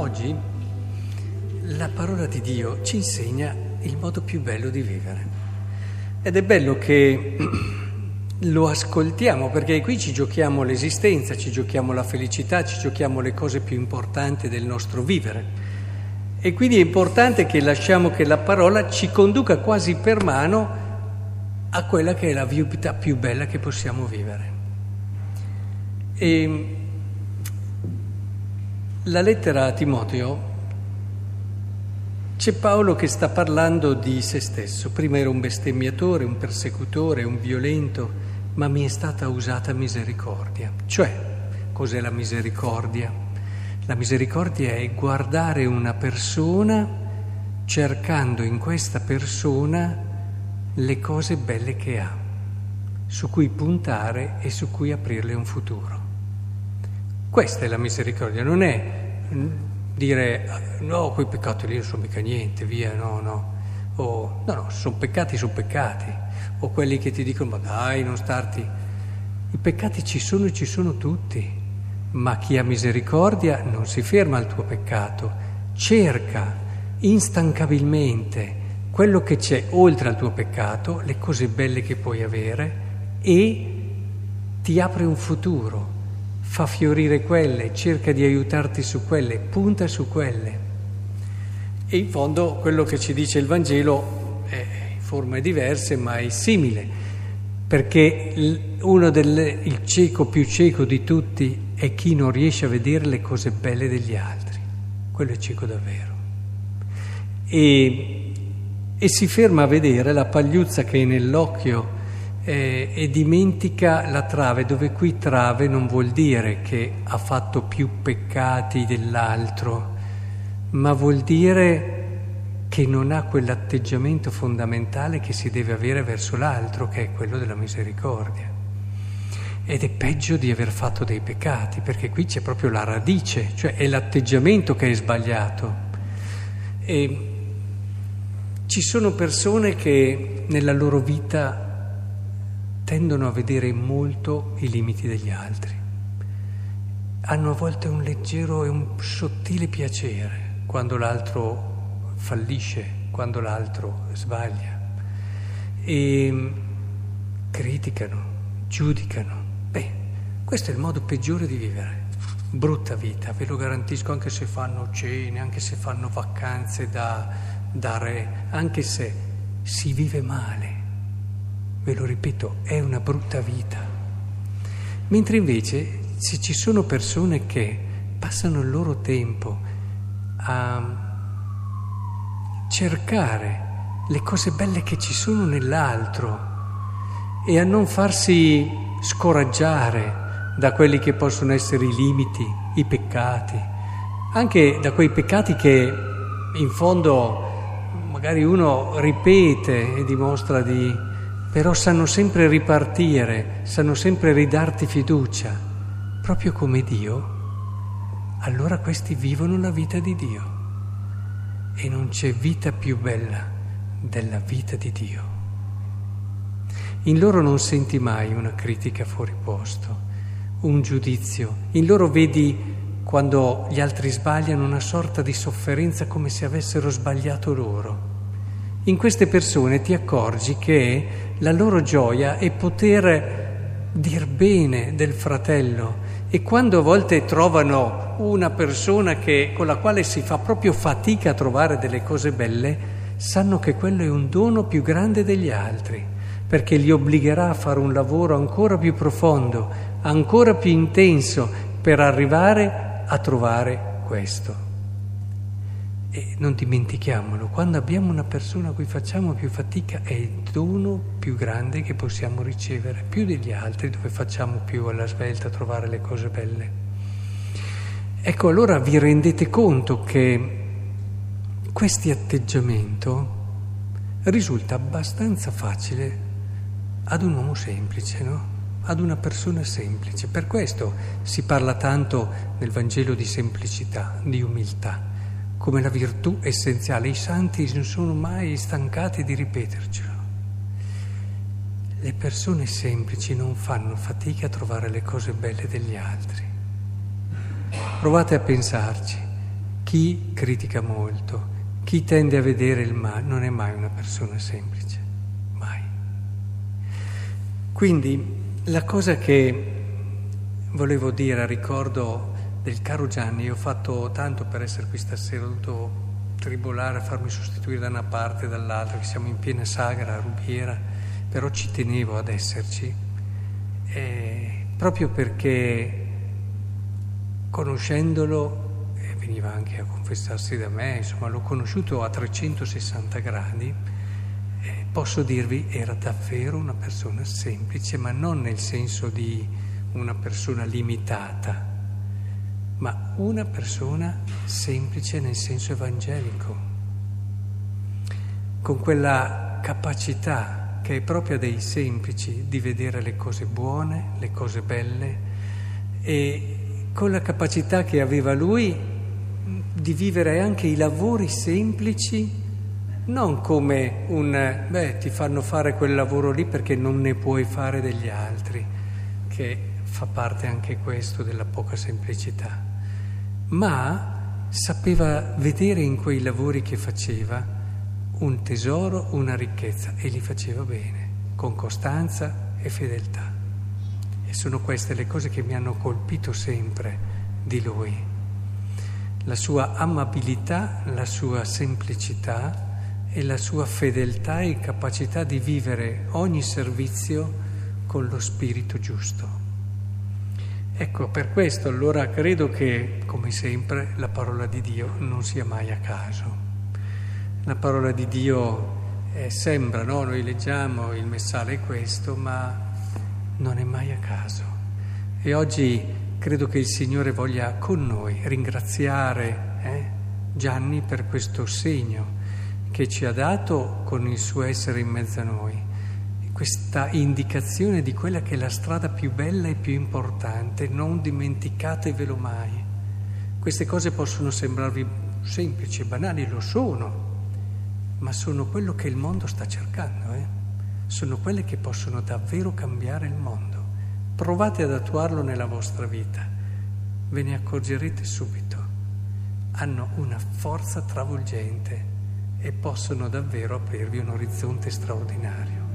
Oggi la parola di Dio ci insegna il modo più bello di vivere. Ed è bello che lo ascoltiamo perché qui ci giochiamo l'esistenza, ci giochiamo la felicità, ci giochiamo le cose più importanti del nostro vivere. E quindi è importante che lasciamo che la parola ci conduca quasi per mano a quella che è la vita più bella che possiamo vivere. E la lettera a Timoteo c'è Paolo che sta parlando di se stesso. Prima era un bestemmiatore, un persecutore, un violento, ma mi è stata usata misericordia. Cioè, cos'è la misericordia? La misericordia è guardare una persona cercando in questa persona le cose belle che ha, su cui puntare e su cui aprirle un futuro. Questa è la misericordia, non è dire no, quei peccati lì non sono mica niente, via, no, no. O, no, no, sono peccati, sono peccati. O quelli che ti dicono ma dai, non starti. I peccati ci sono e ci sono tutti, ma chi ha misericordia non si ferma al tuo peccato, cerca instancabilmente quello che c'è oltre al tuo peccato, le cose belle che puoi avere e ti apre un futuro fa fiorire quelle, cerca di aiutarti su quelle, punta su quelle. E in fondo quello che ci dice il Vangelo è in forme diverse, ma è simile, perché uno del, il cieco più cieco di tutti è chi non riesce a vedere le cose belle degli altri, quello è cieco davvero. E, e si ferma a vedere la pagliuzza che è nell'occhio eh, e dimentica la trave, dove qui trave non vuol dire che ha fatto più peccati dell'altro, ma vuol dire che non ha quell'atteggiamento fondamentale che si deve avere verso l'altro, che è quello della misericordia. Ed è peggio di aver fatto dei peccati, perché qui c'è proprio la radice, cioè è l'atteggiamento che è sbagliato. E ci sono persone che nella loro vita tendono a vedere molto i limiti degli altri. Hanno a volte un leggero e un sottile piacere quando l'altro fallisce, quando l'altro sbaglia. E criticano, giudicano. Beh, questo è il modo peggiore di vivere. Brutta vita, ve lo garantisco, anche se fanno cene, anche se fanno vacanze da, da re, anche se si vive male ve lo ripeto, è una brutta vita. Mentre invece se ci sono persone che passano il loro tempo a cercare le cose belle che ci sono nell'altro e a non farsi scoraggiare da quelli che possono essere i limiti, i peccati, anche da quei peccati che in fondo magari uno ripete e dimostra di però sanno sempre ripartire, sanno sempre ridarti fiducia, proprio come Dio, allora questi vivono la vita di Dio. E non c'è vita più bella della vita di Dio. In loro non senti mai una critica fuori posto, un giudizio. In loro vedi, quando gli altri sbagliano, una sorta di sofferenza come se avessero sbagliato loro. In queste persone ti accorgi che la loro gioia è poter dir bene del fratello e quando a volte trovano una persona che, con la quale si fa proprio fatica a trovare delle cose belle, sanno che quello è un dono più grande degli altri, perché li obbligherà a fare un lavoro ancora più profondo, ancora più intenso per arrivare a trovare questo. E non dimentichiamolo, quando abbiamo una persona a cui facciamo più fatica è il dono più grande che possiamo ricevere, più degli altri dove facciamo più alla svelta a trovare le cose belle. Ecco, allora vi rendete conto che questo atteggiamento risulta abbastanza facile ad un uomo semplice, no? ad una persona semplice. Per questo si parla tanto nel Vangelo di semplicità, di umiltà come la virtù essenziale. I santi non sono mai stancati di ripetercelo. Le persone semplici non fanno fatica a trovare le cose belle degli altri. Provate a pensarci. chi critica molto, chi tende a vedere il male, non è mai una persona semplice, mai. Quindi la cosa che volevo dire a ricordo del caro Gianni, io ho fatto tanto per essere qui stasera, ho dovuto tribolare a farmi sostituire da una parte e dall'altra, che siamo in piena sagra a Rubiera, però ci tenevo ad esserci, eh, proprio perché conoscendolo, eh, veniva anche a confessarsi da me, insomma l'ho conosciuto a 360 gradi, eh, posso dirvi era davvero una persona semplice, ma non nel senso di una persona limitata, ma una persona semplice nel senso evangelico, con quella capacità che è propria dei semplici di vedere le cose buone, le cose belle e con la capacità che aveva lui di vivere anche i lavori semplici non come un beh ti fanno fare quel lavoro lì perché non ne puoi fare degli altri, che fa parte anche questo della poca semplicità, ma sapeva vedere in quei lavori che faceva un tesoro, una ricchezza e li faceva bene, con costanza e fedeltà. E sono queste le cose che mi hanno colpito sempre di lui. La sua amabilità, la sua semplicità e la sua fedeltà e capacità di vivere ogni servizio con lo spirito giusto. Ecco, per questo allora credo che, come sempre, la parola di Dio non sia mai a caso. La parola di Dio eh, sembra, no? Noi leggiamo il messale questo, ma non è mai a caso. E oggi credo che il Signore voglia con noi ringraziare eh, Gianni per questo segno che ci ha dato con il suo essere in mezzo a noi, questa indicazione di quella che è la strada più bella e più importante, non dimenticatevelo mai. Queste cose possono sembrarvi semplici e banali, lo sono, ma sono quello che il mondo sta cercando, eh? sono quelle che possono davvero cambiare il mondo. Provate ad attuarlo nella vostra vita, ve ne accorgerete subito. Hanno una forza travolgente e possono davvero aprirvi un orizzonte straordinario.